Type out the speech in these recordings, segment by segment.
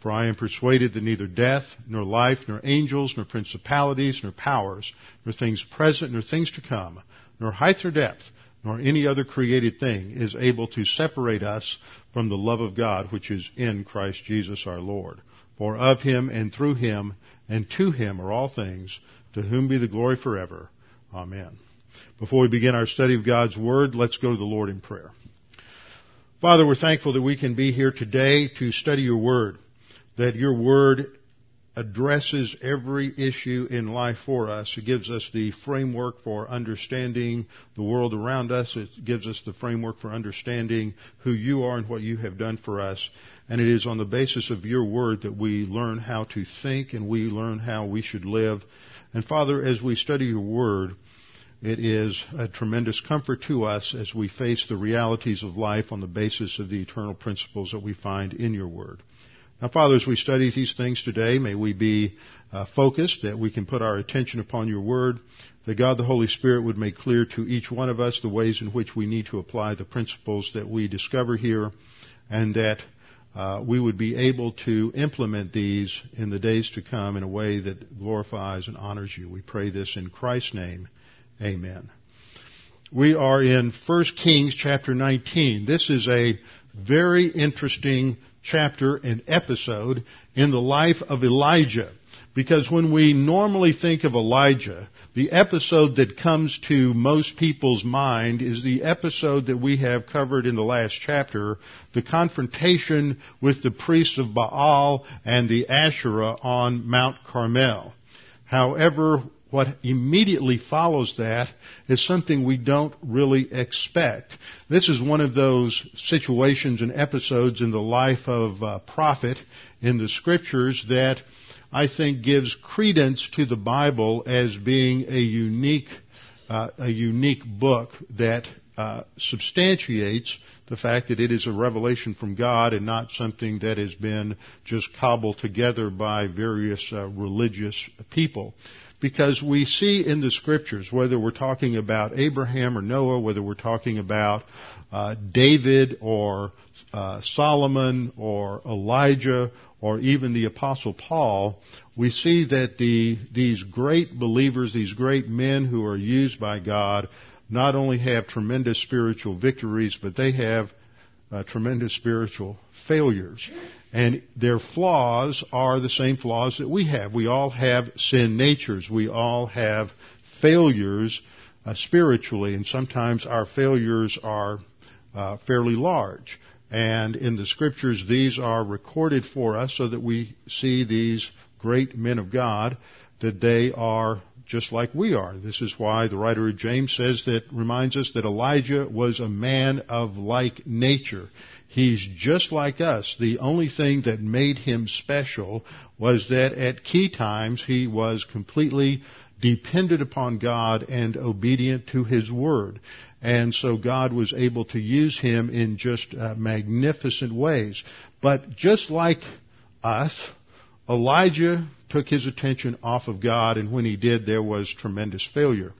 For I am persuaded that neither death, nor life, nor angels, nor principalities, nor powers, nor things present, nor things to come, nor height nor depth, nor any other created thing is able to separate us from the love of God which is in Christ Jesus our Lord. For of him and through him and to him are all things, to whom be the glory forever. Amen. Before we begin our study of God's Word, let's go to the Lord in prayer. Father, we're thankful that we can be here today to study your Word that your word addresses every issue in life for us. It gives us the framework for understanding the world around us. It gives us the framework for understanding who you are and what you have done for us. And it is on the basis of your word that we learn how to think and we learn how we should live. And Father, as we study your word, it is a tremendous comfort to us as we face the realities of life on the basis of the eternal principles that we find in your word. Now, Father, as we study these things today, may we be uh, focused, that we can put our attention upon your word, that God the Holy Spirit would make clear to each one of us the ways in which we need to apply the principles that we discover here, and that uh, we would be able to implement these in the days to come in a way that glorifies and honors you. We pray this in Christ's name. Amen. We are in 1 Kings chapter 19. This is a very interesting chapter and episode in the life of Elijah. Because when we normally think of Elijah, the episode that comes to most people's mind is the episode that we have covered in the last chapter, the confrontation with the priests of Baal and the Asherah on Mount Carmel. However, what immediately follows that is something we don't really expect. This is one of those situations and episodes in the life of a prophet in the scriptures that I think gives credence to the Bible as being a unique, uh, a unique book that uh, substantiates the fact that it is a revelation from God and not something that has been just cobbled together by various uh, religious people because we see in the scriptures, whether we're talking about Abraham or Noah, whether we're talking about uh, David or uh, Solomon or Elijah or even the apostle Paul, we see that the, these great believers, these great men who are used by God, not only have tremendous spiritual victories, but they have uh, tremendous spiritual failures. And their flaws are the same flaws that we have. We all have sin natures. We all have failures uh, spiritually, and sometimes our failures are uh, fairly large. And in the scriptures, these are recorded for us so that we see these great men of God, that they are just like we are. This is why the writer of James says that reminds us that Elijah was a man of like nature. He's just like us. The only thing that made him special was that at key times he was completely dependent upon God and obedient to His Word. And so God was able to use him in just uh, magnificent ways. But just like us, Elijah took his attention off of God, and when he did, there was tremendous failure.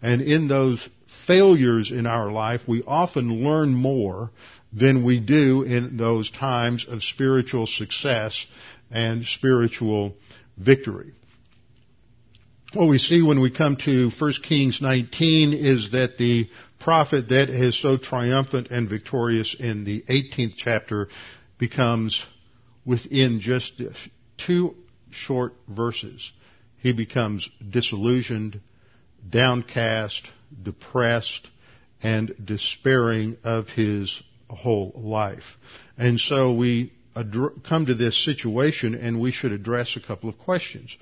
And in those failures in our life, we often learn more than we do in those times of spiritual success and spiritual victory. What we see when we come to 1 Kings 19 is that the prophet that is so triumphant and victorious in the 18th chapter becomes within just two short verses. He becomes disillusioned, downcast, depressed, and despairing of his whole life. And so we come to this situation and we should address a couple of questions.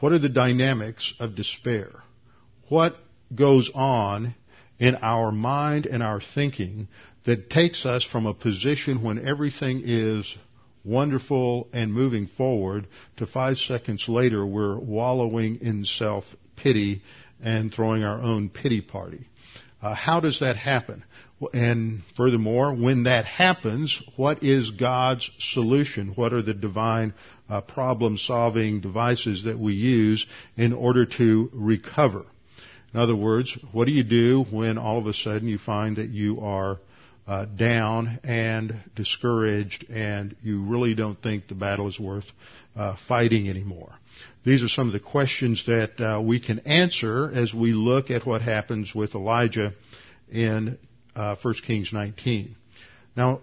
What are the dynamics of despair? What goes on in our mind and our thinking that takes us from a position when everything is wonderful and moving forward to five seconds later we're wallowing in self-pity and throwing our own pity party. Uh, how does that happen? And furthermore, when that happens, what is God's solution? What are the divine uh, problem solving devices that we use in order to recover? In other words, what do you do when all of a sudden you find that you are uh, down and discouraged and you really don't think the battle is worth uh, fighting anymore? These are some of the questions that uh, we can answer as we look at what happens with Elijah in uh, 1 Kings 19. Now,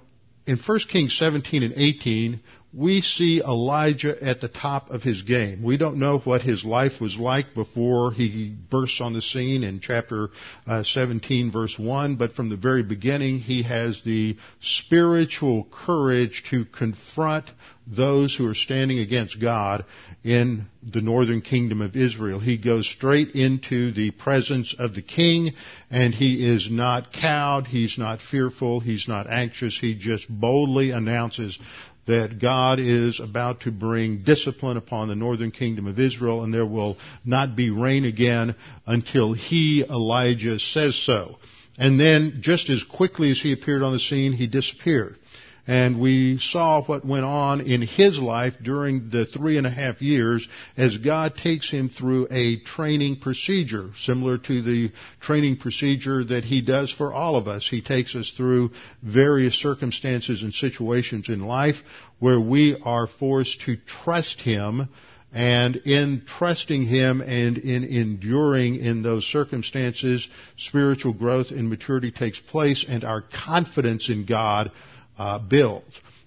in 1 Kings 17 and 18, we see Elijah at the top of his game. We don't know what his life was like before he bursts on the scene in chapter uh, 17 verse 1, but from the very beginning he has the spiritual courage to confront those who are standing against God in the northern kingdom of Israel. He goes straight into the presence of the king and he is not cowed, he's not fearful, he's not anxious, he just boldly announces that God is about to bring discipline upon the northern kingdom of Israel and there will not be rain again until he, Elijah, says so. And then just as quickly as he appeared on the scene, he disappeared and we saw what went on in his life during the three and a half years as God takes him through a training procedure, similar to the training procedure that he does for all of us. He takes us through various circumstances and situations in life where we are forced to trust him and in trusting Him and in enduring in those circumstances, spiritual growth and maturity takes place and our confidence in God uh, built.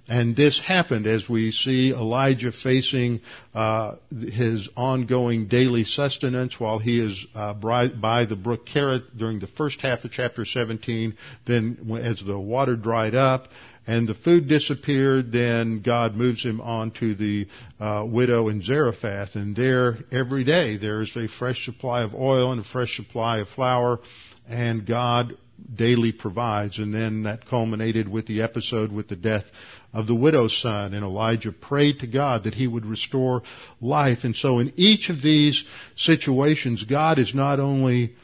And this happened as we see Elijah facing uh, his ongoing daily sustenance while he is uh, by the brook Kerith during the first half of chapter 17. Then, as the water dried up and the food disappeared, then God moves him on to the uh, widow in Zarephath, and there every day there is a fresh supply of oil and a fresh supply of flour, and God daily provides. And then that culminated with the episode with the death of the widow's son. And Elijah prayed to God that he would restore life. And so in each of these situations, God is not only,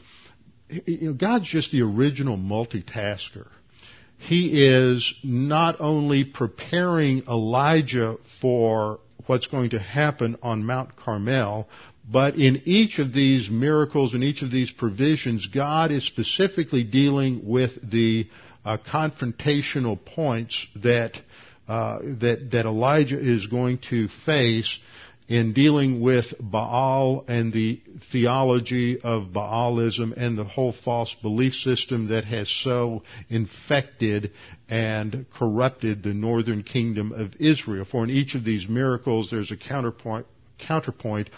you know, God's just the original multitasker. He is not only preparing Elijah for what's going to happen on Mount Carmel, but in each of these miracles and each of these provisions, God is specifically dealing with the uh, confrontational points that, uh, that that Elijah is going to face in dealing with Baal and the theology of Baalism and the whole false belief system that has so infected and corrupted the northern kingdom of Israel. For in each of these miracles, there's a counterpoint, counterpoint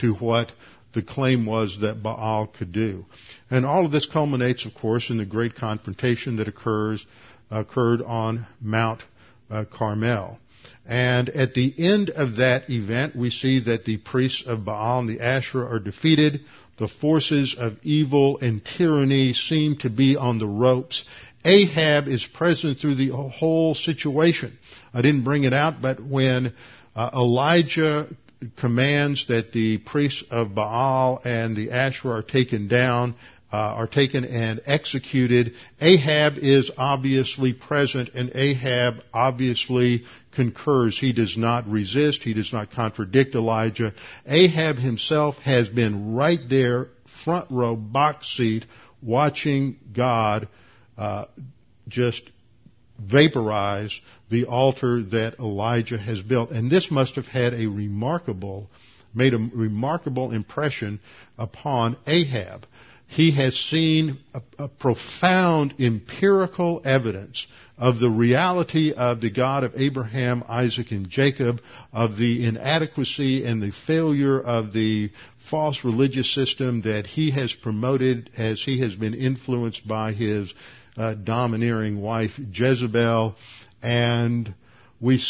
to what the claim was that Baal could do. And all of this culminates, of course, in the great confrontation that occurs, occurred on Mount uh, Carmel. And at the end of that event, we see that the priests of Baal and the Asherah are defeated. The forces of evil and tyranny seem to be on the ropes. Ahab is present through the whole situation. I didn't bring it out, but when uh, Elijah commands that the priests of Baal and the Asherah are taken down, uh, are taken and executed. Ahab is obviously present and Ahab obviously concurs. He does not resist. He does not contradict Elijah. Ahab himself has been right there, front row, box seat, watching God uh, just vaporize the altar that Elijah has built. And this must have had a remarkable, made a remarkable impression upon Ahab. He has seen a, a profound empirical evidence of the reality of the God of Abraham, Isaac, and Jacob, of the inadequacy and the failure of the false religious system that he has promoted as he has been influenced by his uh, domineering wife Jezebel, and we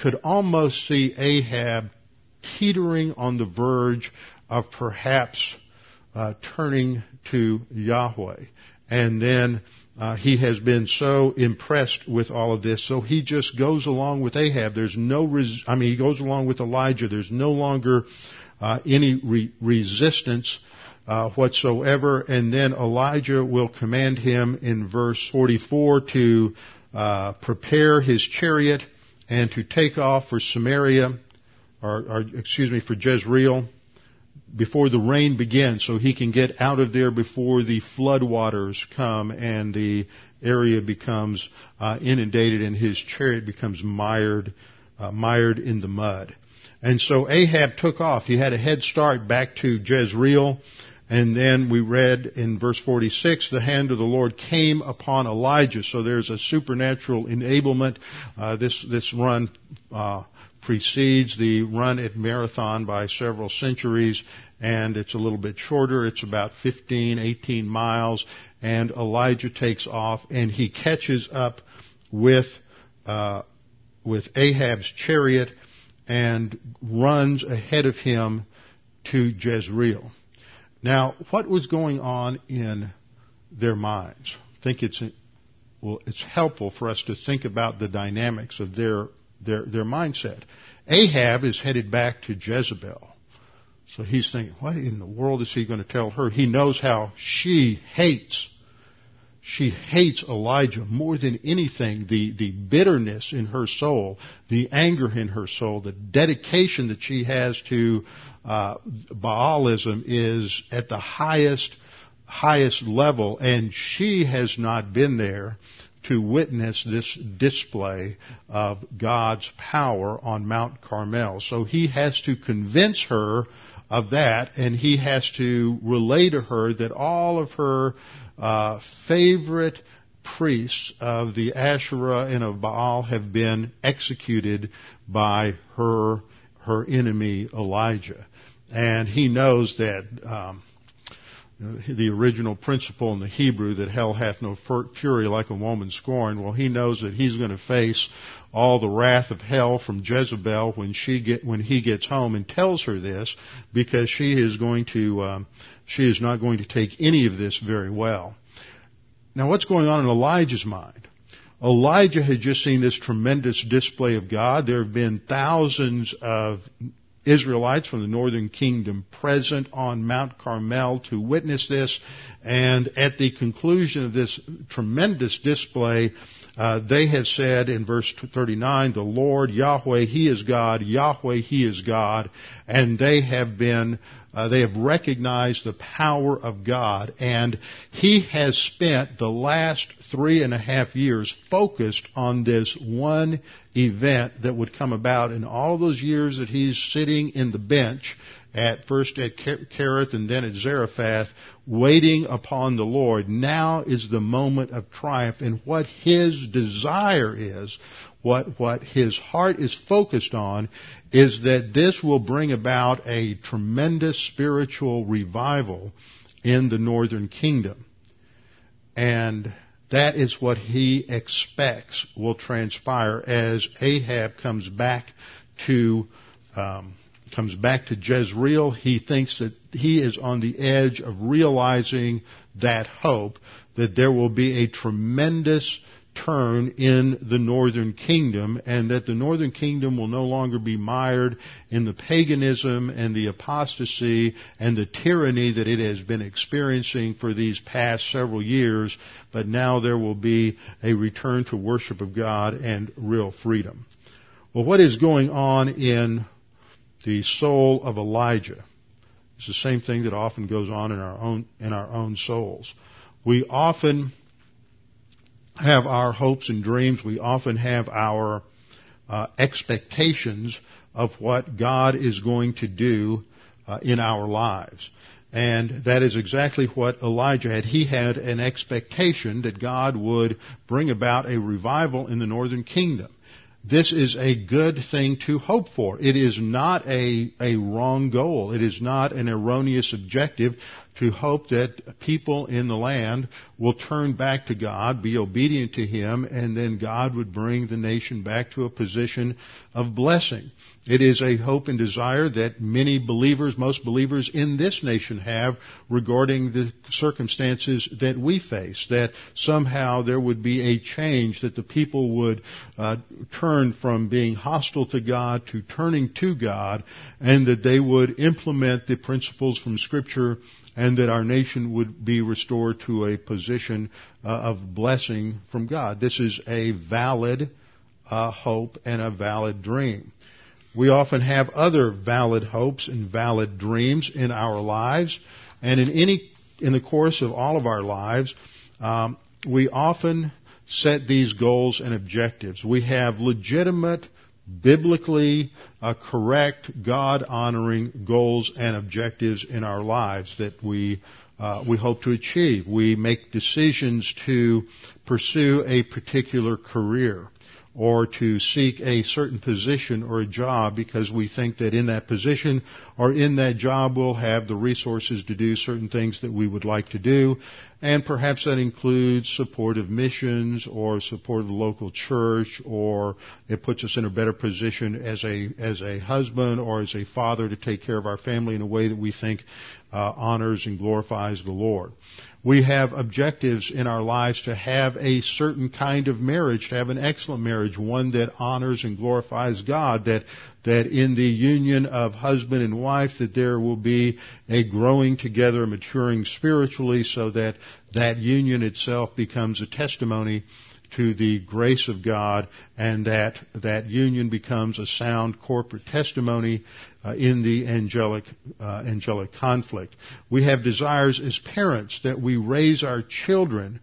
could almost see Ahab teetering on the verge of perhaps uh, turning to Yahweh. And then uh, he has been so impressed with all of this, so he just goes along with Ahab. There's no, res- I mean, he goes along with Elijah. There's no longer uh, any re- resistance uh, whatsoever. And then Elijah will command him in verse 44 to uh, prepare his chariot and to take off for Samaria, or, or excuse me, for Jezreel before the rain begins so he can get out of there before the flood waters come and the area becomes uh, inundated and his chariot becomes mired uh, mired in the mud. And so Ahab took off. He had a head start back to Jezreel. And then we read in verse 46, the hand of the Lord came upon Elijah. So there's a supernatural enablement. Uh, this this run uh, precedes the run at Marathon by several centuries, and it's a little bit shorter. It's about 15, 18 miles, and Elijah takes off, and he catches up with uh, with Ahab's chariot and runs ahead of him to Jezreel. Now, what was going on in their minds? I think it's well, it's helpful for us to think about the dynamics of their their, their mindset. Ahab is headed back to Jezebel. So he's thinking, what in the world is he going to tell her? He knows how she hates, she hates Elijah more than anything. The, the bitterness in her soul, the anger in her soul, the dedication that she has to uh, Baalism is at the highest, highest level, and she has not been there to witness this display of God's power on Mount Carmel. So he has to convince her of that, and he has to relay to her that all of her uh, favorite priests of the Asherah and of Baal have been executed by her her enemy Elijah, and he knows that um, the original principle in the Hebrew that hell hath no fury like a woman scorned. Well, he knows that he's going to face all the wrath of hell from Jezebel when she get when he gets home and tells her this, because she is going to um, she is not going to take any of this very well. Now, what's going on in Elijah's mind? Elijah had just seen this tremendous display of God. There have been thousands of Israelites from the northern kingdom present on Mount Carmel to witness this. And at the conclusion of this tremendous display, uh, they have said in verse 39, the Lord Yahweh, He is God, Yahweh, He is God, and they have been uh, they have recognized the power of God, and he has spent the last three and a half years focused on this one event that would come about. In all those years that he's sitting in the bench, at first at Kerith and then at Zarephath, waiting upon the Lord. Now is the moment of triumph, and what his desire is what, what his heart is focused on is that this will bring about a tremendous spiritual revival in the northern kingdom. And that is what he expects will transpire as Ahab comes back to um, comes back to Jezreel. He thinks that he is on the edge of realizing that hope that there will be a tremendous turn in the northern kingdom and that the northern kingdom will no longer be mired in the paganism and the apostasy and the tyranny that it has been experiencing for these past several years, but now there will be a return to worship of God and real freedom. Well, what is going on in the soul of Elijah? It's the same thing that often goes on in our own, in our own souls. We often have our hopes and dreams. We often have our uh, expectations of what God is going to do uh, in our lives. And that is exactly what Elijah had. He had an expectation that God would bring about a revival in the northern kingdom. This is a good thing to hope for. It is not a, a wrong goal. It is not an erroneous objective to hope that people in the land will turn back to God, be obedient to Him, and then God would bring the nation back to a position of blessing. It is a hope and desire that many believers, most believers in this nation have regarding the circumstances that we face, that somehow there would be a change, that the people would uh, turn from being hostile to God to turning to God, and that they would implement the principles from Scripture and that our nation would be restored to a position uh, of blessing from God. This is a valid uh, hope and a valid dream. We often have other valid hopes and valid dreams in our lives, and in any in the course of all of our lives, um, we often set these goals and objectives. We have legitimate biblically uh, correct, God honoring goals and objectives in our lives that we uh, we hope to achieve. We make decisions to pursue a particular career or to seek a certain position or a job because we think that in that position or in that job we'll have the resources to do certain things that we would like to do. And perhaps that includes support of missions or support of the local church or it puts us in a better position as a, as a husband or as a father to take care of our family in a way that we think uh, honors and glorifies the Lord. We have objectives in our lives to have a certain kind of marriage, to have an excellent marriage, one that honors and glorifies God, that that in the union of husband and wife that there will be a growing together, maturing spiritually so that that union itself becomes a testimony to the grace of God and that that union becomes a sound corporate testimony uh, in the angelic uh, angelic conflict. We have desires as parents that we raise our children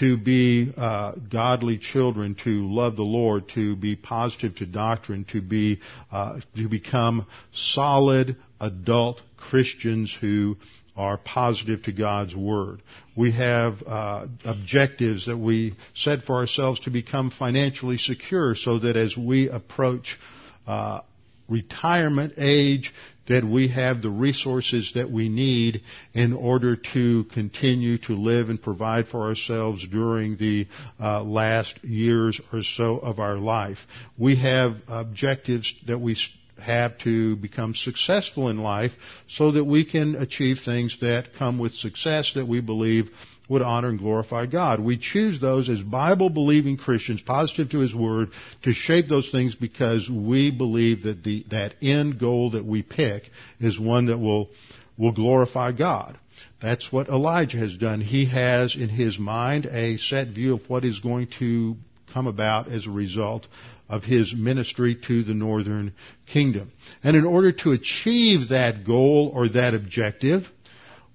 to be uh, godly children, to love the Lord, to be positive to doctrine, to be uh, to become solid adult Christians who are positive to God's Word. We have uh, objectives that we set for ourselves to become financially secure so that as we approach uh, retirement age, that we have the resources that we need in order to continue to live and provide for ourselves during the uh, last years or so of our life. We have objectives that we have to become successful in life so that we can achieve things that come with success that we believe would honor and glorify God. We choose those as Bible believing Christians, positive to His Word, to shape those things because we believe that the, that end goal that we pick is one that will, will glorify God. That's what Elijah has done. He has in his mind a set view of what is going to come about as a result of his ministry to the northern kingdom. And in order to achieve that goal or that objective,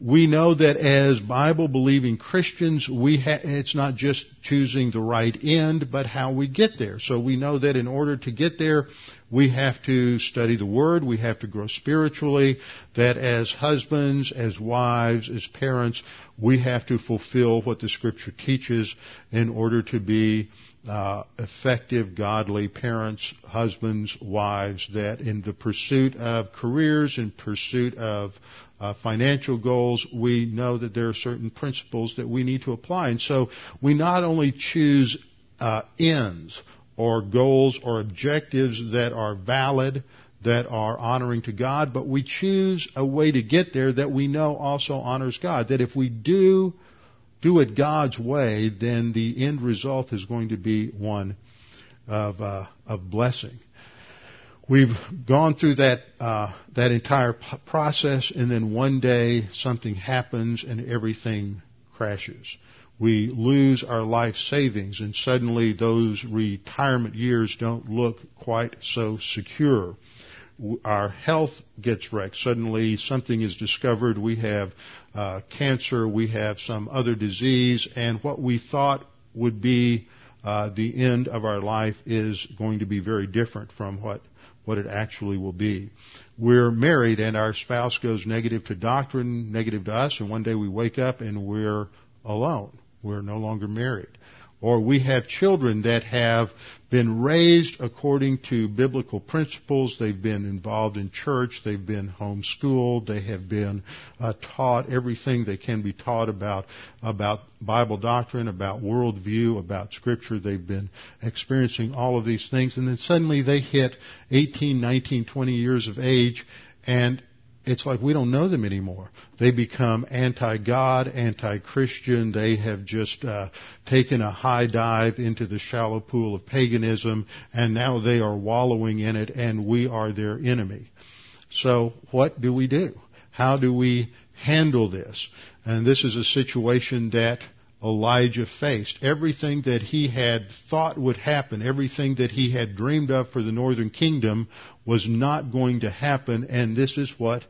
we know that as Bible believing Christians, we ha- it's not just choosing the right end, but how we get there. So we know that in order to get there, we have to study the Word, we have to grow spiritually, that as husbands, as wives, as parents, we have to fulfill what the Scripture teaches in order to be uh, effective, godly parents, husbands, wives, that in the pursuit of careers, in pursuit of uh, financial goals, we know that there are certain principles that we need to apply. And so we not only choose uh, ends or goals or objectives that are valid, that are honoring to God, but we choose a way to get there that we know also honors God. That if we do do it God's way, then the end result is going to be one of, uh, of blessing. We've gone through that uh, that entire p- process, and then one day something happens and everything crashes. We lose our life savings, and suddenly those retirement years don't look quite so secure our health gets wrecked. Suddenly something is discovered. We have uh, cancer. We have some other disease. And what we thought would be uh, the end of our life is going to be very different from what what it actually will be. We're married and our spouse goes negative to doctrine, negative to us, and one day we wake up and we're alone. We're no longer married. Or we have children that have been raised according to biblical principles. They've been involved in church. They've been homeschooled. They have been uh, taught everything they can be taught about about Bible doctrine, about worldview, about Scripture. They've been experiencing all of these things, and then suddenly they hit 18, 19, 20 years of age, and it's like we don't know them anymore. They become anti-God, anti-Christian. They have just uh, taken a high dive into the shallow pool of paganism, and now they are wallowing in it, and we are their enemy. So, what do we do? How do we handle this? And this is a situation that Elijah faced. Everything that he had thought would happen, everything that he had dreamed of for the northern kingdom was not going to happen, and this is what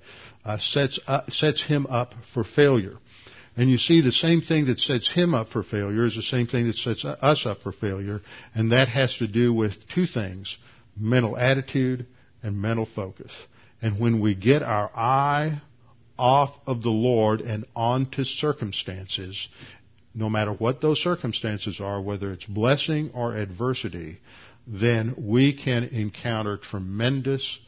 uh, sets, up, sets him up for failure. And you see the same thing that sets him up for failure is the same thing that sets us up for failure, and that has to do with two things, mental attitude and mental focus. And when we get our eye off of the Lord and onto circumstances, no matter what those circumstances are, whether it's blessing or adversity, then we can encounter tremendous,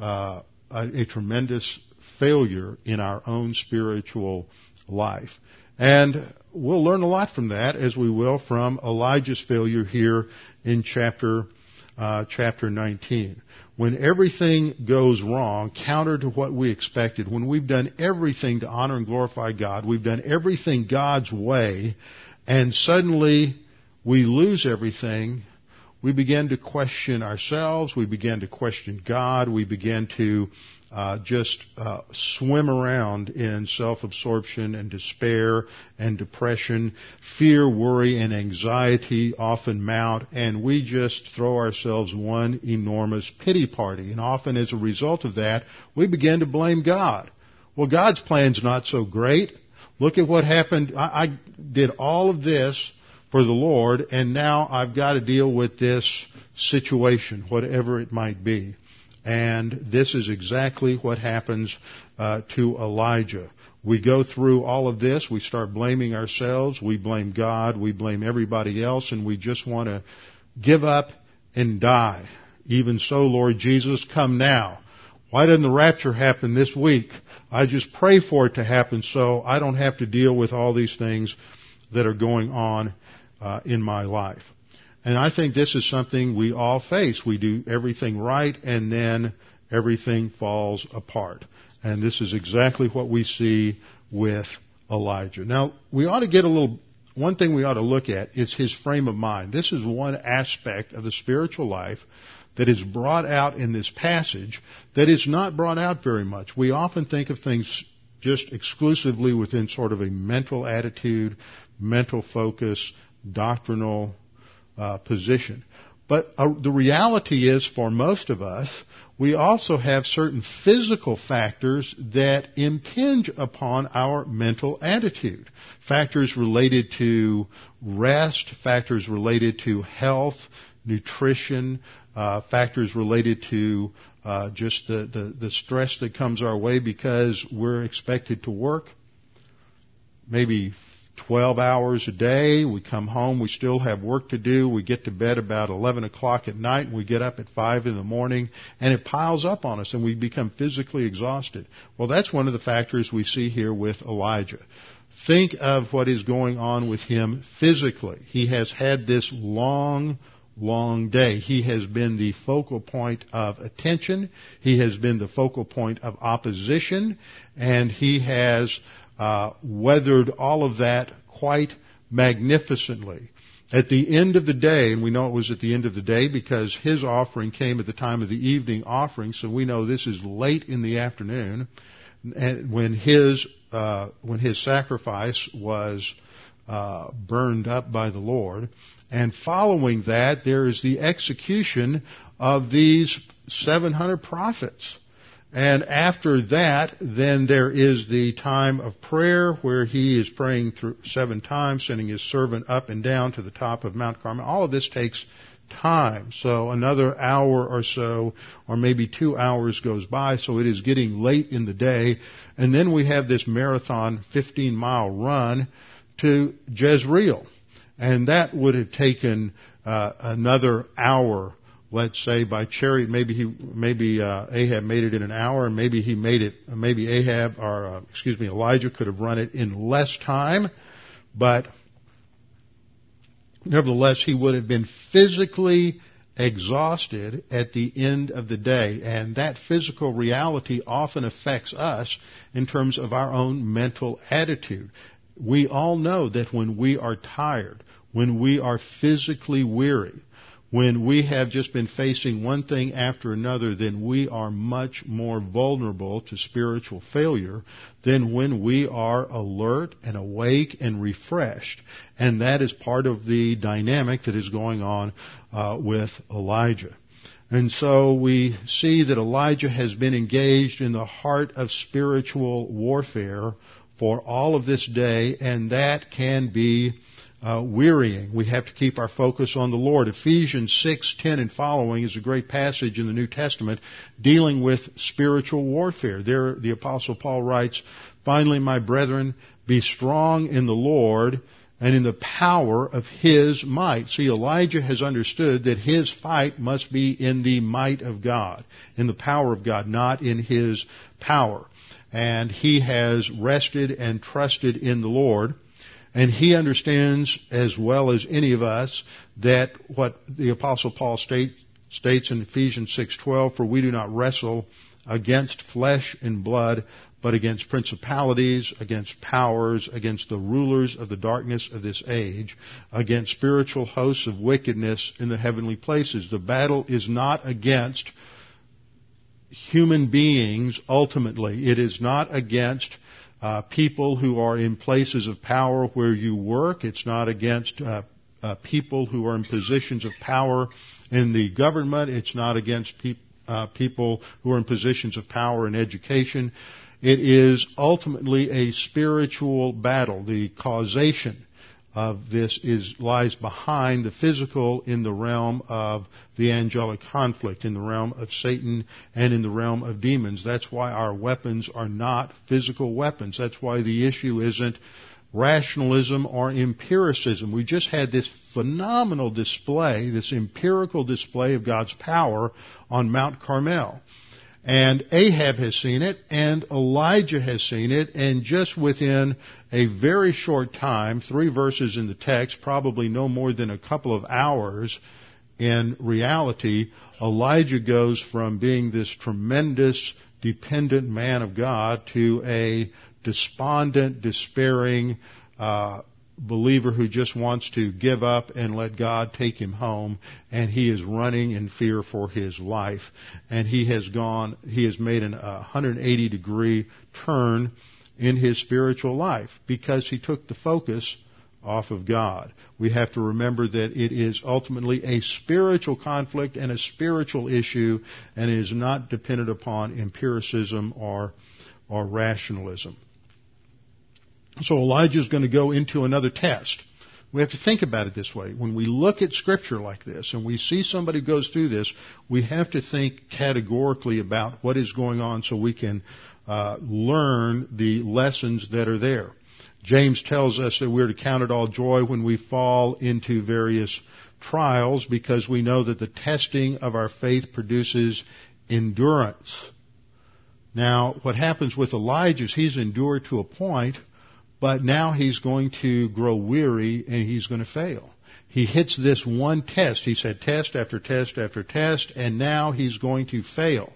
uh, a, a tremendous failure in our own spiritual life. And we'll learn a lot from that, as we will from Elijah's failure here in chapter uh, chapter 19 when everything goes wrong, counter to what we expected, when we've done everything to honor and glorify God, we've done everything God's way, and suddenly we lose everything, we begin to question ourselves, we begin to question God, we begin to uh, just uh, swim around in self-absorption and despair and depression. Fear, worry, and anxiety often mount, and we just throw ourselves one enormous pity party. And often, as a result of that, we begin to blame God. Well, God's plan's not so great. Look at what happened. I, I did all of this for the Lord, and now I've got to deal with this situation, whatever it might be. And this is exactly what happens uh, to Elijah. We go through all of this, we start blaming ourselves, we blame God, we blame everybody else, and we just want to give up and die. Even so, Lord Jesus, come now. Why didn't the rapture happen this week? I just pray for it to happen so I don't have to deal with all these things that are going on uh, in my life. And I think this is something we all face. We do everything right and then everything falls apart. And this is exactly what we see with Elijah. Now, we ought to get a little, one thing we ought to look at is his frame of mind. This is one aspect of the spiritual life that is brought out in this passage that is not brought out very much. We often think of things just exclusively within sort of a mental attitude, mental focus, doctrinal uh, position. But uh, the reality is, for most of us, we also have certain physical factors that impinge upon our mental attitude. Factors related to rest, factors related to health, nutrition, uh, factors related to uh, just the, the, the stress that comes our way because we're expected to work maybe 12 hours a day. We come home, we still have work to do. We get to bed about 11 o'clock at night and we get up at 5 in the morning and it piles up on us and we become physically exhausted. Well, that's one of the factors we see here with Elijah. Think of what is going on with him physically. He has had this long, long day. He has been the focal point of attention. He has been the focal point of opposition and he has uh, weathered all of that quite magnificently. At the end of the day, and we know it was at the end of the day because his offering came at the time of the evening offering, so we know this is late in the afternoon, and when his uh, when his sacrifice was uh, burned up by the Lord, and following that, there is the execution of these 700 prophets. And after that, then there is the time of prayer where he is praying through seven times, sending his servant up and down to the top of Mount Carmel. All of this takes time. So another hour or so, or maybe two hours goes by, so it is getting late in the day. And then we have this marathon 15 mile run to Jezreel. And that would have taken uh, another hour let's say by chariot maybe he maybe uh, Ahab made it in an hour and maybe he made it maybe Ahab or uh, excuse me Elijah could have run it in less time but nevertheless he would have been physically exhausted at the end of the day. And that physical reality often affects us in terms of our own mental attitude. We all know that when we are tired when we are physically weary when we have just been facing one thing after another, then we are much more vulnerable to spiritual failure than when we are alert and awake and refreshed. And that is part of the dynamic that is going on uh, with Elijah. And so we see that Elijah has been engaged in the heart of spiritual warfare for all of this day, and that can be uh, wearying. We have to keep our focus on the Lord. Ephesians 6, 10 and following is a great passage in the New Testament dealing with spiritual warfare. There, the apostle Paul writes, Finally, my brethren, be strong in the Lord and in the power of His might. See, Elijah has understood that his fight must be in the might of God, in the power of God, not in his power. And he has rested and trusted in the Lord. And he understands as well as any of us that what the apostle Paul state, states in Ephesians 6:12 for we do not wrestle against flesh and blood but against principalities, against powers, against the rulers of the darkness of this age, against spiritual hosts of wickedness in the heavenly places. The battle is not against human beings ultimately. It is not against uh, people who are in places of power where you work. It's not against uh, uh, people who are in positions of power in the government. It's not against pe- uh, people who are in positions of power in education. It is ultimately a spiritual battle. The causation of this is lies behind the physical in the realm of the angelic conflict, in the realm of Satan and in the realm of demons. That's why our weapons are not physical weapons. That's why the issue isn't rationalism or empiricism. We just had this phenomenal display, this empirical display of God's power on Mount Carmel. And Ahab has seen it, and Elijah has seen it, and just within a very short time, three verses in the text, probably no more than a couple of hours, in reality, Elijah goes from being this tremendous, dependent man of God to a despondent, despairing, uh, believer who just wants to give up and let God take him home and he is running in fear for his life. And he has gone he has made an 180 degree turn in his spiritual life because he took the focus off of God. We have to remember that it is ultimately a spiritual conflict and a spiritual issue and it is not dependent upon empiricism or or rationalism. So Elijah is going to go into another test. We have to think about it this way. When we look at scripture like this and we see somebody goes through this, we have to think categorically about what is going on so we can uh, learn the lessons that are there. James tells us that we're to count it all joy when we fall into various trials because we know that the testing of our faith produces endurance. Now, what happens with Elijah is he's endured to a point but now he's going to grow weary and he's going to fail. He hits this one test. He said test after test after test, and now he's going to fail,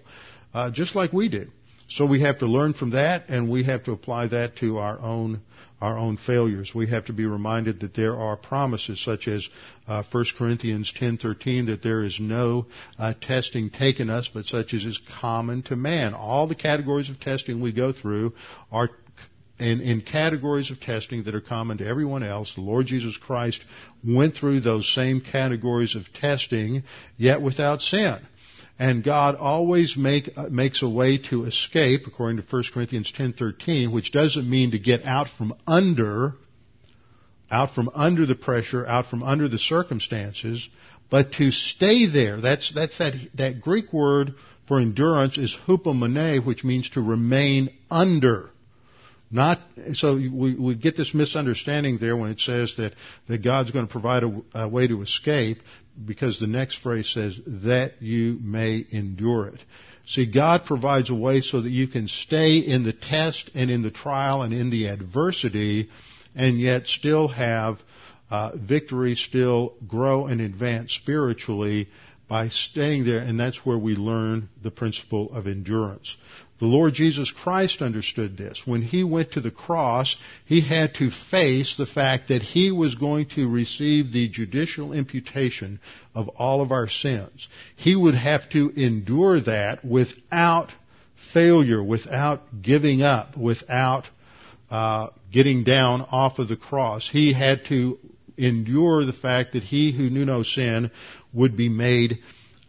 uh, just like we did. So we have to learn from that, and we have to apply that to our own our own failures. We have to be reminded that there are promises such as uh, 1 Corinthians 10:13 that there is no uh, testing taken us but such as is common to man. All the categories of testing we go through are in, in categories of testing that are common to everyone else. The Lord Jesus Christ went through those same categories of testing, yet without sin. And God always make, uh, makes a way to escape, according to 1 Corinthians 10:13, which doesn't mean to get out from under, out from under the pressure, out from under the circumstances, But to stay there, that's, that's that, that Greek word for endurance is hupomone, which means to remain under. Not, so we, we get this misunderstanding there when it says that, that God's going to provide a, a way to escape because the next phrase says that you may endure it. See, God provides a way so that you can stay in the test and in the trial and in the adversity and yet still have uh, victory, still grow and advance spiritually by staying there, and that's where we learn the principle of endurance. The Lord Jesus Christ understood this. When he went to the cross, he had to face the fact that he was going to receive the judicial imputation of all of our sins. He would have to endure that without failure, without giving up, without uh, getting down off of the cross. He had to endure the fact that he who knew no sin would be made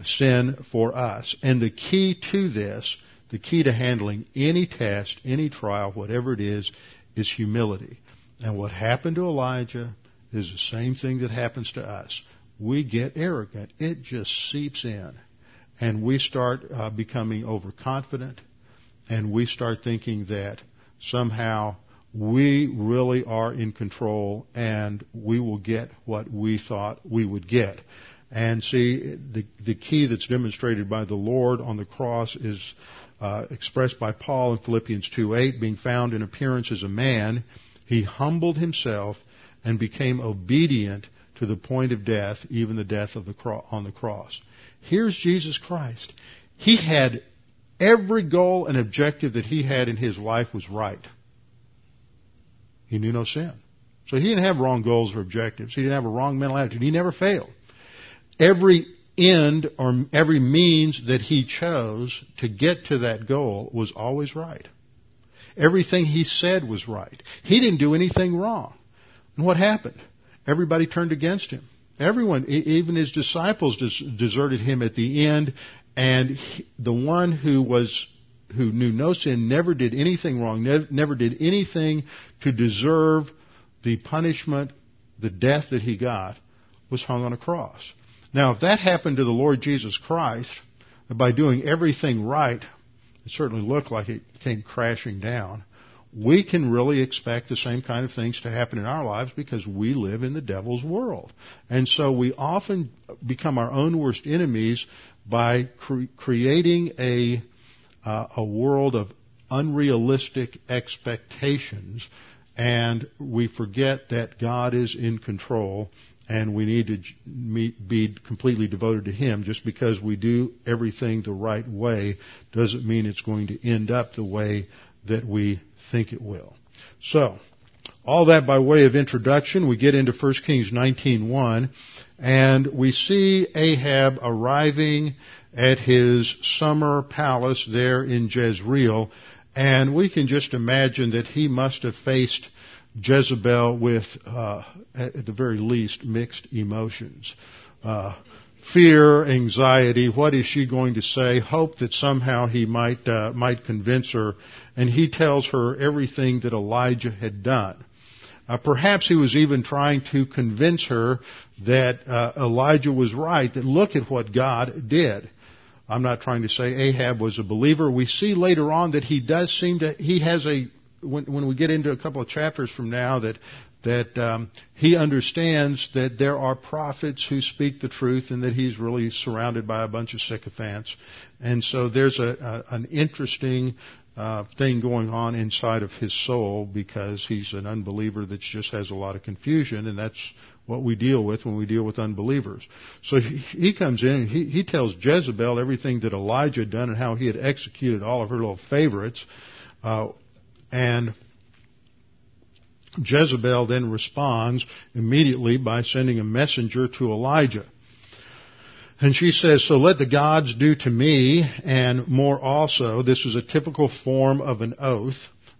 sin for us. And the key to this, the key to handling any test, any trial, whatever it is, is humility. And what happened to Elijah is the same thing that happens to us. We get arrogant. It just seeps in. And we start uh, becoming overconfident. And we start thinking that somehow we really are in control and we will get what we thought we would get. And see, the, the key that's demonstrated by the Lord on the cross is uh, expressed by Paul in Philippians 2:8, being found in appearance as a man, he humbled himself and became obedient to the point of death, even the death of the cro- on the cross. Here's Jesus Christ. He had every goal and objective that he had in his life was right. He knew no sin. So he didn't have wrong goals or objectives. He didn't have a wrong mental attitude. He never failed. Every end or every means that he chose to get to that goal was always right. Everything he said was right. He didn't do anything wrong. And what happened? Everybody turned against him. Everyone, even his disciples deserted him at the end, and the one who was who knew no sin, never did anything wrong, never did anything to deserve the punishment, the death that he got, was hung on a cross. Now, if that happened to the Lord Jesus Christ, by doing everything right, it certainly looked like it came crashing down. We can really expect the same kind of things to happen in our lives because we live in the devil's world. And so we often become our own worst enemies by cre- creating a uh, a world of unrealistic expectations, and we forget that God is in control, and we need to be completely devoted to Him. Just because we do everything the right way doesn't mean it's going to end up the way that we think it will. So, all that by way of introduction, we get into 1 Kings 19.1, and we see Ahab arriving at his summer palace there in Jezreel, and we can just imagine that he must have faced Jezebel with, uh, at the very least, mixed emotions. Uh, fear, anxiety, what is she going to say? Hope that somehow he might, uh, might convince her. And he tells her everything that Elijah had done. Uh, perhaps he was even trying to convince her that uh, Elijah was right, that look at what God did. I'm not trying to say Ahab was a believer. We see later on that he does seem to, he has a, when, when we get into a couple of chapters from now, that, that um, he understands that there are prophets who speak the truth and that he's really surrounded by a bunch of sycophants. And so there's a, a an interesting uh, thing going on inside of his soul because he's an unbeliever that just has a lot of confusion, and that's what we deal with when we deal with unbelievers. So he, he comes in and he, he tells Jezebel everything that Elijah had done and how he had executed all of her little favorites. Uh, and Jezebel then responds immediately by sending a messenger to Elijah. And she says, so let the gods do to me and more also. This is a typical form of an oath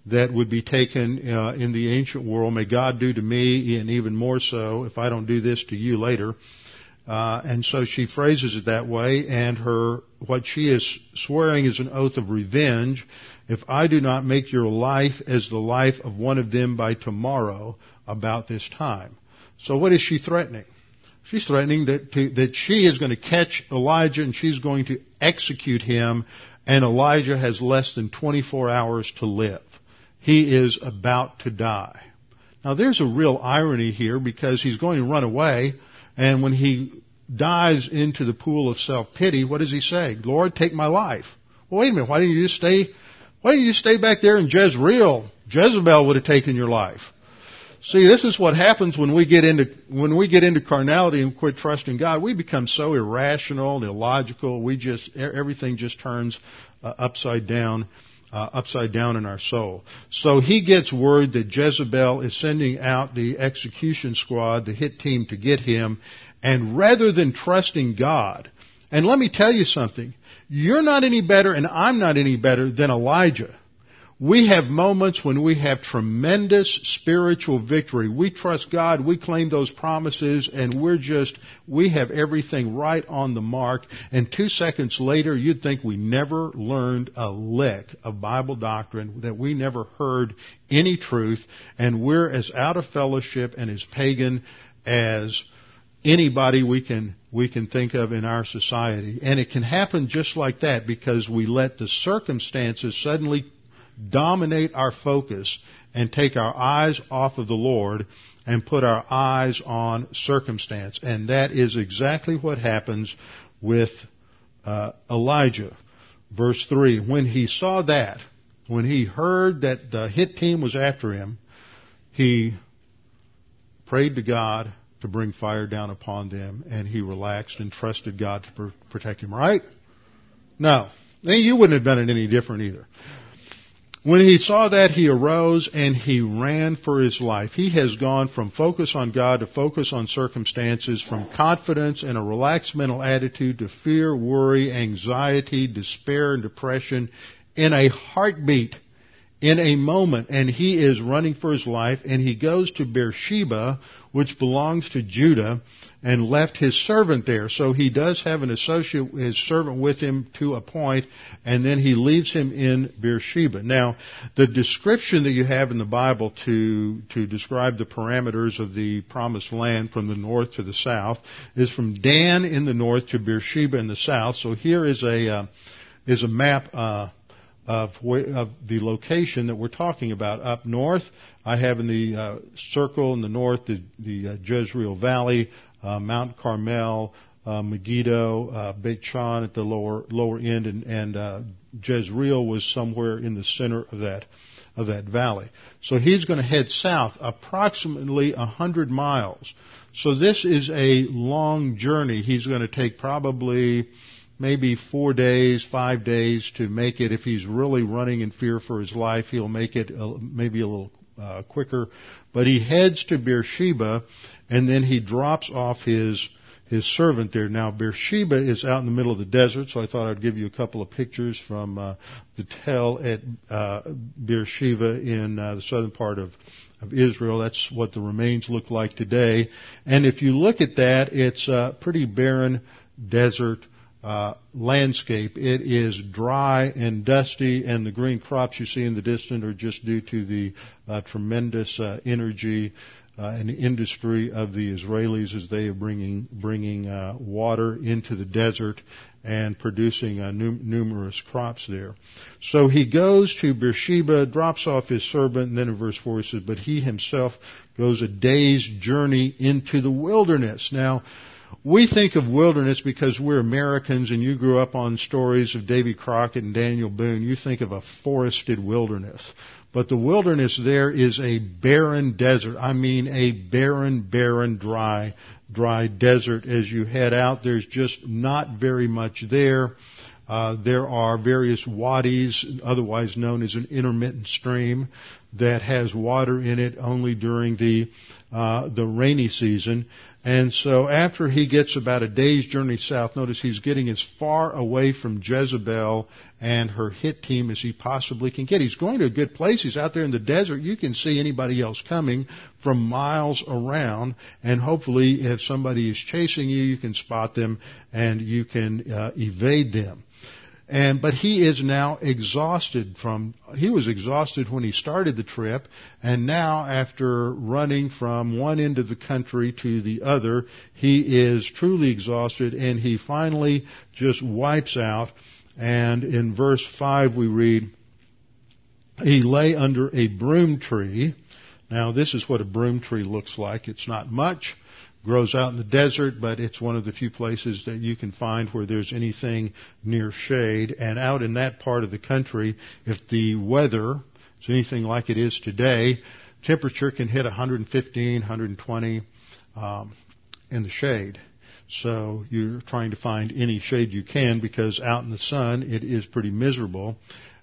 that would be taken uh, in the ancient world. May God do to me, and even more so, if I don't do this to you later. Uh, and so she phrases it that way, and her what she is swearing is an oath of revenge. If I do not make your life as the life of one of them by tomorrow, about this time. So what is she threatening? She's threatening that, to, that she is going to catch Elijah and she's going to execute him and Elijah has less than 24 hours to live. He is about to die. Now there's a real irony here because he's going to run away and when he dives into the pool of self-pity, what does he say? Lord, take my life. Well, wait a minute. Why didn't you just stay, why didn't you stay back there in Jezreel? Jezebel would have taken your life. See, this is what happens when we get into when we get into carnality and quit trusting God. We become so irrational and illogical. We just everything just turns uh, upside down, uh, upside down in our soul. So he gets word that Jezebel is sending out the execution squad, the hit team, to get him, and rather than trusting God, and let me tell you something, you're not any better, and I'm not any better than Elijah. We have moments when we have tremendous spiritual victory. We trust God, we claim those promises, and we're just, we have everything right on the mark. And two seconds later, you'd think we never learned a lick of Bible doctrine, that we never heard any truth, and we're as out of fellowship and as pagan as anybody we can we can think of in our society and it can happen just like that because we let the circumstances suddenly dominate our focus and take our eyes off of the Lord and put our eyes on circumstance. And that is exactly what happens with uh, Elijah. Verse 3, when he saw that, when he heard that the hit team was after him, he prayed to God to bring fire down upon them, and he relaxed and trusted God to protect him, right? No. You wouldn't have done it any different either. When he saw that, he arose and he ran for his life. He has gone from focus on God to focus on circumstances, from confidence and a relaxed mental attitude to fear, worry, anxiety, despair, and depression in a heartbeat, in a moment. And he is running for his life and he goes to Beersheba, which belongs to Judah, and left his servant there. So he does have an associate, his servant with him to a point, and then he leaves him in Beersheba. Now, the description that you have in the Bible to, to describe the parameters of the promised land from the north to the south is from Dan in the north to Beersheba in the south. So here is a, uh, is a map, uh, of, of, the location that we're talking about. Up north, I have in the uh, circle in the north the, the uh, Jezreel Valley uh, Mount Carmel, uh, Megiddo, uh, Beit Shan at the lower lower end, and, and uh, Jezreel was somewhere in the center of that of that valley. So he's going to head south approximately a hundred miles. So this is a long journey. He's going to take probably maybe four days, five days to make it. If he's really running in fear for his life, he'll make it maybe a little uh, quicker. But he heads to Beersheba, and then he drops off his his servant there. Now Beersheba is out in the middle of the desert, so I thought I'd give you a couple of pictures from uh, the tell at uh, Beersheba in uh, the southern part of of Israel. That's what the remains look like today. And if you look at that, it's a pretty barren desert uh, landscape. It is dry and dusty, and the green crops you see in the distance are just due to the uh, tremendous uh, energy uh, and industry of the Israelis as they are bringing bringing uh, water into the desert and producing uh, num- numerous crops there. So he goes to Beersheba, drops off his servant, and then in verse four he says, "But he himself goes a day's journey into the wilderness." Now we think of wilderness because we're Americans and you grew up on stories of Davy Crockett and Daniel Boone. You think of a forested wilderness. But the wilderness there is a barren desert. I mean a barren, barren, dry, dry desert. As you head out, there's just not very much there. Uh, there are various wadis, otherwise known as an intermittent stream, that has water in it only during the uh, the rainy season. And so after he gets about a day's journey south, notice he's getting as far away from Jezebel and her hit team as he possibly can get. He's going to a good place. He's out there in the desert. You can see anybody else coming from miles around. And hopefully if somebody is chasing you, you can spot them and you can uh, evade them. And, but he is now exhausted from, he was exhausted when he started the trip, and now after running from one end of the country to the other, he is truly exhausted and he finally just wipes out. And in verse 5 we read, he lay under a broom tree. Now this is what a broom tree looks like. It's not much grows out in the desert, but it's one of the few places that you can find where there's anything near shade. And out in that part of the country, if the weather is anything like it is today, temperature can hit 115, 120 um, in the shade. So you're trying to find any shade you can because out in the sun it is pretty miserable.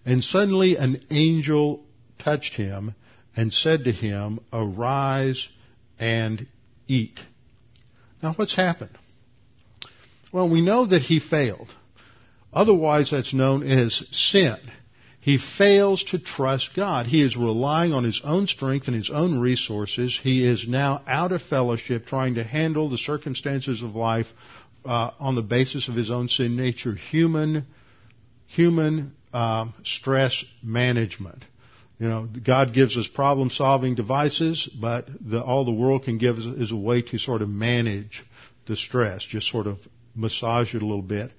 And suddenly an angel touched him and said to him, Arise and eat. Now, what's happened? Well, we know that he failed. Otherwise, that's known as sin. He fails to trust God. He is relying on his own strength and his own resources. He is now out of fellowship, trying to handle the circumstances of life uh, on the basis of his own sin nature. Human, human uh, stress management. You know, God gives us problem solving devices, but the, all the world can give is, is a way to sort of manage the stress, just sort of massage it a little bit,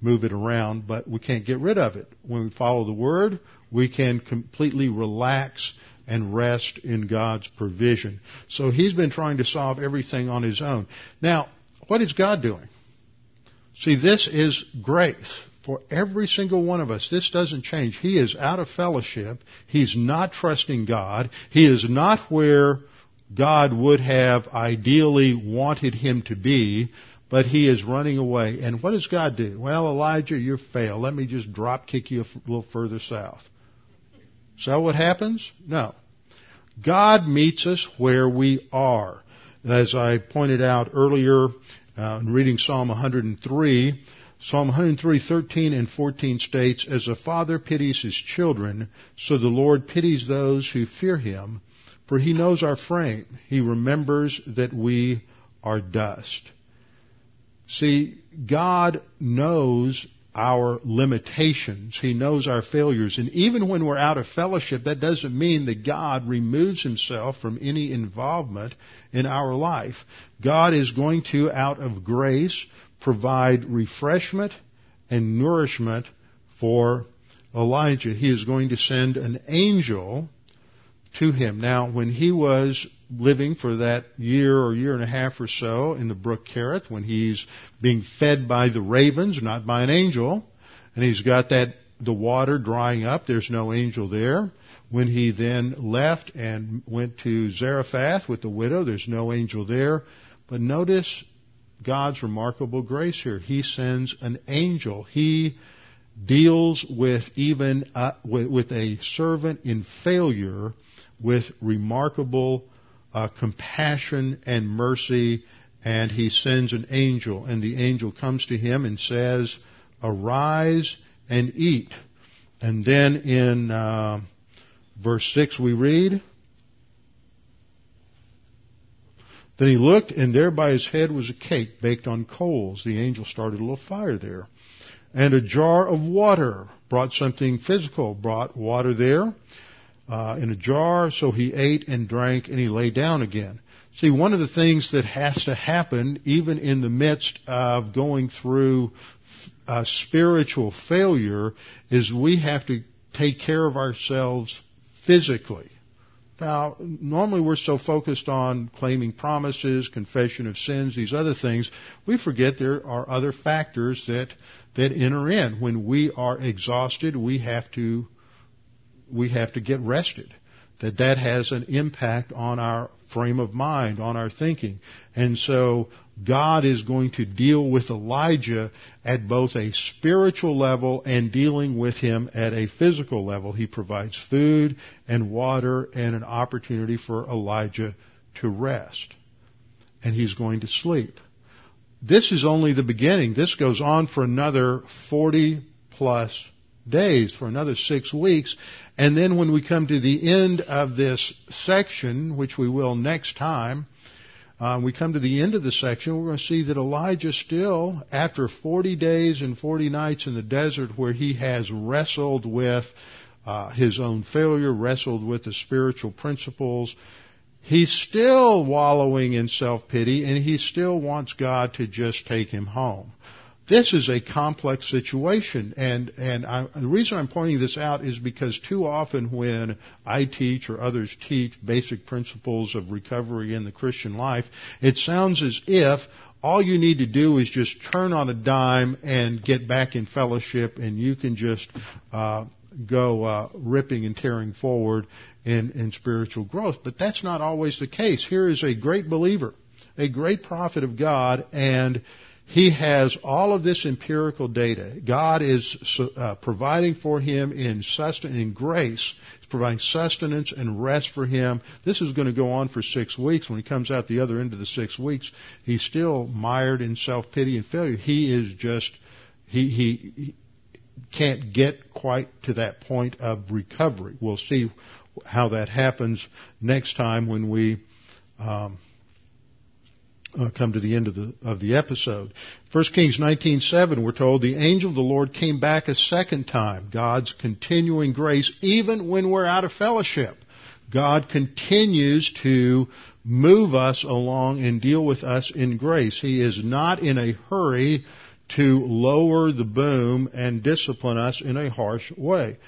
move it around, but we can't get rid of it. When we follow the Word, we can completely relax and rest in God's provision. So he's been trying to solve everything on his own. Now, what is God doing? See, this is grace for every single one of us. This doesn't change. He is out of fellowship. He's not trusting God. He is not where God would have ideally wanted him to be, but he is running away. And what does God do? Well, Elijah, you failed. Let me just drop kick you a little further south. That what happens? No. God meets us where we are. As I pointed out earlier uh, in reading Psalm 103, Psalm 103:13 and 14 states, "As a father pities his children, so the Lord pities those who fear him, for he knows our frame. He remembers that we are dust." See, God knows our limitations. He knows our failures. And even when we're out of fellowship, that doesn't mean that God removes himself from any involvement in our life. God is going to, out of grace, provide refreshment and nourishment for Elijah. He is going to send an angel to him. Now, when he was living for that year or year and a half or so in the brook Kerith, when he's being fed by the ravens, not by an angel, and he's got that the water drying up, there's no angel there. When he then left and went to Zarephath with the widow, there's no angel there. But notice God's remarkable grace here. He sends an angel. He deals with even uh, with, with, a servant in failure with remarkable uh, compassion and mercy, and he sends an angel, and the angel comes to him and says, "Arise and eat." And then in uh, verse six we read. Then he looked, and there by his head was a cake baked on coals. The angel started a little fire there. And a jar of water brought something physical, brought water there uh, in a jar. So he ate and drank, and he lay down again. See, one of the things that has to happen, even in the midst of going through uh, spiritual failure, is we have to take care of ourselves physically. Now, normally we're so focused on claiming promises, confession of sins, these other things, we forget there are other factors that, that enter in. When we are exhausted, we have to, we have to get rested that that has an impact on our frame of mind, on our thinking. And so God is going to deal with Elijah at both a spiritual level and dealing with him at a physical level. He provides food and water and an opportunity for Elijah to rest. And he's going to sleep. This is only the beginning. This goes on for another 40 plus days, for another six weeks. And then when we come to the end of this section, which we will next time, uh, we come to the end of the section, we're going to see that Elijah still, after 40 days and 40 nights in the desert where he has wrestled with uh, his own failure, wrestled with the spiritual principles, he's still wallowing in self-pity and he still wants God to just take him home this is a complex situation, and and I, the reason I'm pointing this out is because too often when I teach or others teach basic principles of recovery in the Christian life, it sounds as if all you need to do is just turn on a dime and get back in fellowship, and you can just uh, go uh, ripping and tearing forward in, in spiritual growth. But that's not always the case. Here is a great believer, a great prophet of God, and he has all of this empirical data. God is uh, providing for him in sustenance, in grace. He's providing sustenance and rest for him. This is going to go on for six weeks. When he comes out the other end of the six weeks, he's still mired in self-pity and failure. He is just, he, he, he can't get quite to that point of recovery. We'll see how that happens next time when we, um, uh, come to the end of the of the episode. 1 Kings 19:7 we're told the angel of the Lord came back a second time. God's continuing grace even when we're out of fellowship. God continues to move us along and deal with us in grace. He is not in a hurry to lower the boom and discipline us in a harsh way.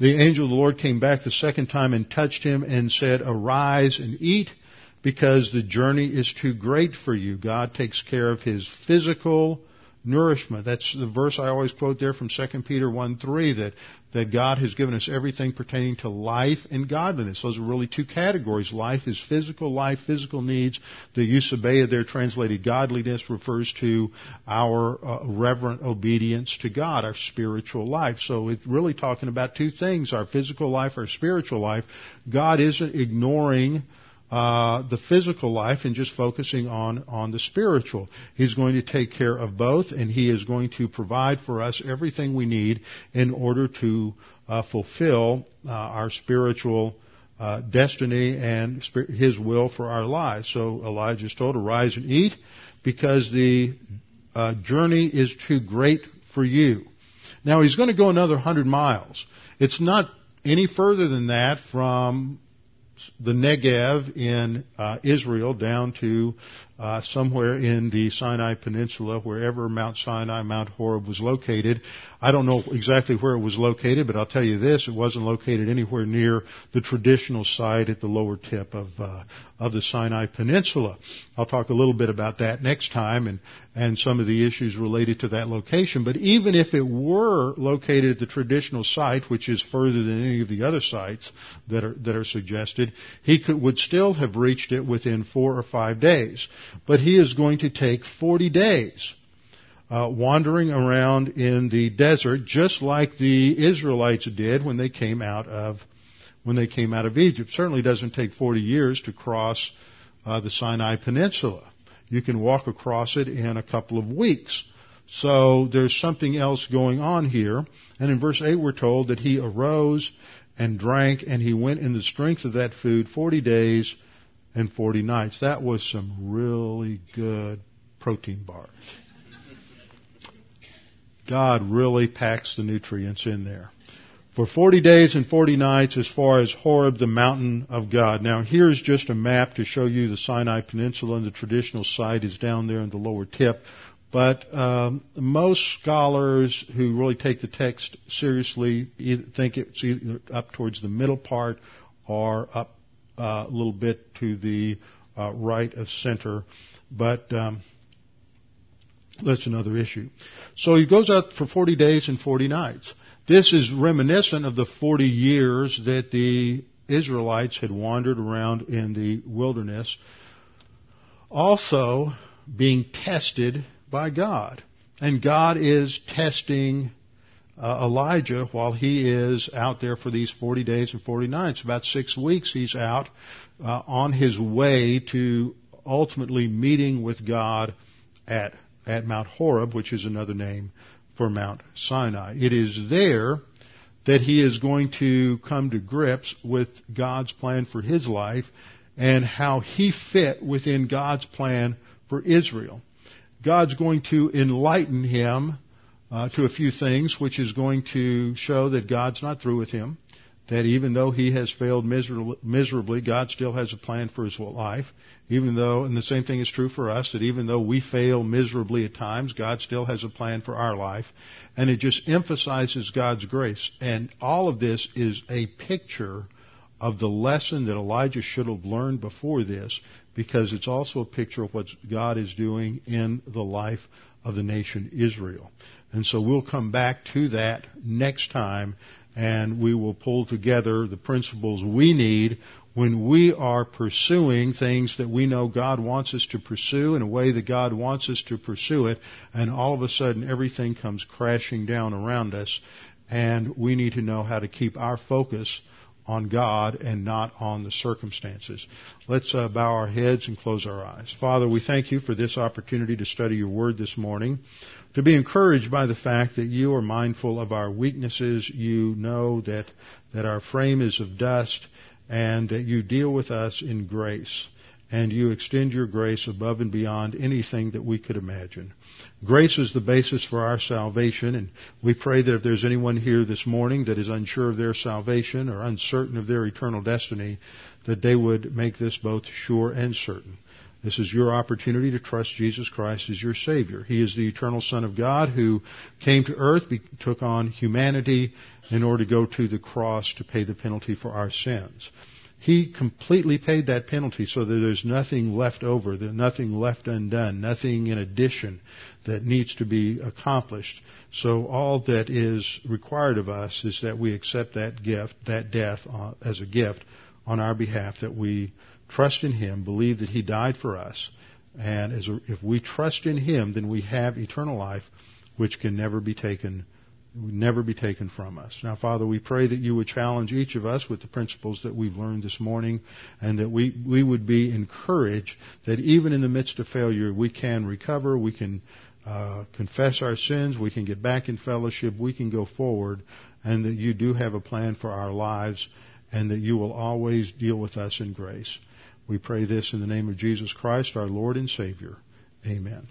The angel of the Lord came back the second time and touched him and said, Arise and eat because the journey is too great for you. God takes care of his physical nourishment. That's the verse I always quote there from 2 Peter 1 3 that, that God has given us everything pertaining to life and godliness. Those are really two categories. Life is physical life, physical needs. The eusebeia there translated godliness refers to our uh, reverent obedience to God, our spiritual life. So it's really talking about two things, our physical life, our spiritual life. God isn't ignoring uh, the physical life and just focusing on on the spiritual. He's going to take care of both, and He is going to provide for us everything we need in order to uh, fulfill uh, our spiritual. Uh, destiny and his will for our lives. So Elijah is told to rise and eat because the uh, journey is too great for you. Now he's going to go another hundred miles. It's not any further than that from the Negev in uh, Israel down to uh, somewhere in the Sinai Peninsula, wherever Mount Sinai, Mount Horeb was located. I don't know exactly where it was located, but I'll tell you this: it wasn't located anywhere near the traditional site at the lower tip of uh, of the Sinai Peninsula. I'll talk a little bit about that next time and and some of the issues related to that location. But even if it were located at the traditional site, which is further than any of the other sites that are that are suggested, he could would still have reached it within four or five days but he is going to take 40 days uh, wandering around in the desert, just like the Israelites did when they came out of when they came out of Egypt. Certainly doesn't take 40 years to cross uh, the Sinai Peninsula. You can walk across it in a couple of weeks. So there's something else going on here. And in verse 8 we're told that he arose and drank and he went in the strength of that food 40 days and 40 nights. That was some really good protein bars. God really packs the nutrients in there. For 40 days and 40 nights as far as Horeb, the mountain of God. Now here's just a map to show you the Sinai Peninsula and the traditional site is down there in the lower tip. But um, most scholars who really take the text seriously think it's either up towards the middle part or up a little bit to the uh, right of center, but um, that's another issue. So he goes out for 40 days and 40 nights. This is reminiscent of the 40 years that the Israelites had wandered around in the wilderness, also being tested by God. And God is testing uh, Elijah while he is out there for these 40 days and 40 nights. About six weeks he's out uh, on his way to ultimately meeting with God at, at Mount Horeb, which is another name for Mount Sinai. It is there that he is going to come to grips with God's plan for his life and how he fit within God's plan for Israel. God's going to enlighten him uh, to a few things, which is going to show that God's not through with him. That even though he has failed miserably, God still has a plan for his life. Even though, and the same thing is true for us, that even though we fail miserably at times, God still has a plan for our life. And it just emphasizes God's grace. And all of this is a picture of the lesson that Elijah should have learned before this, because it's also a picture of what God is doing in the life of the nation Israel. And so we'll come back to that next time and we will pull together the principles we need when we are pursuing things that we know God wants us to pursue in a way that God wants us to pursue it, and all of a sudden everything comes crashing down around us, and we need to know how to keep our focus on God and not on the circumstances. Let's uh, bow our heads and close our eyes. Father, we thank you for this opportunity to study your word this morning, to be encouraged by the fact that you are mindful of our weaknesses. You know that, that our frame is of dust and that you deal with us in grace and you extend your grace above and beyond anything that we could imagine. Grace is the basis for our salvation, and we pray that if there's anyone here this morning that is unsure of their salvation or uncertain of their eternal destiny, that they would make this both sure and certain. This is your opportunity to trust Jesus Christ as your Savior. He is the eternal Son of God who came to earth, took on humanity in order to go to the cross to pay the penalty for our sins. He completely paid that penalty so that there's nothing left over, nothing left undone, nothing in addition that needs to be accomplished. So all that is required of us is that we accept that gift, that death uh, as a gift on our behalf, that we trust in Him, believe that He died for us, and a, if we trust in Him, then we have eternal life, which can never be taken would never be taken from us. Now, Father, we pray that you would challenge each of us with the principles that we've learned this morning and that we, we would be encouraged that even in the midst of failure, we can recover, we can uh, confess our sins, we can get back in fellowship, we can go forward, and that you do have a plan for our lives and that you will always deal with us in grace. We pray this in the name of Jesus Christ, our Lord and Savior. Amen.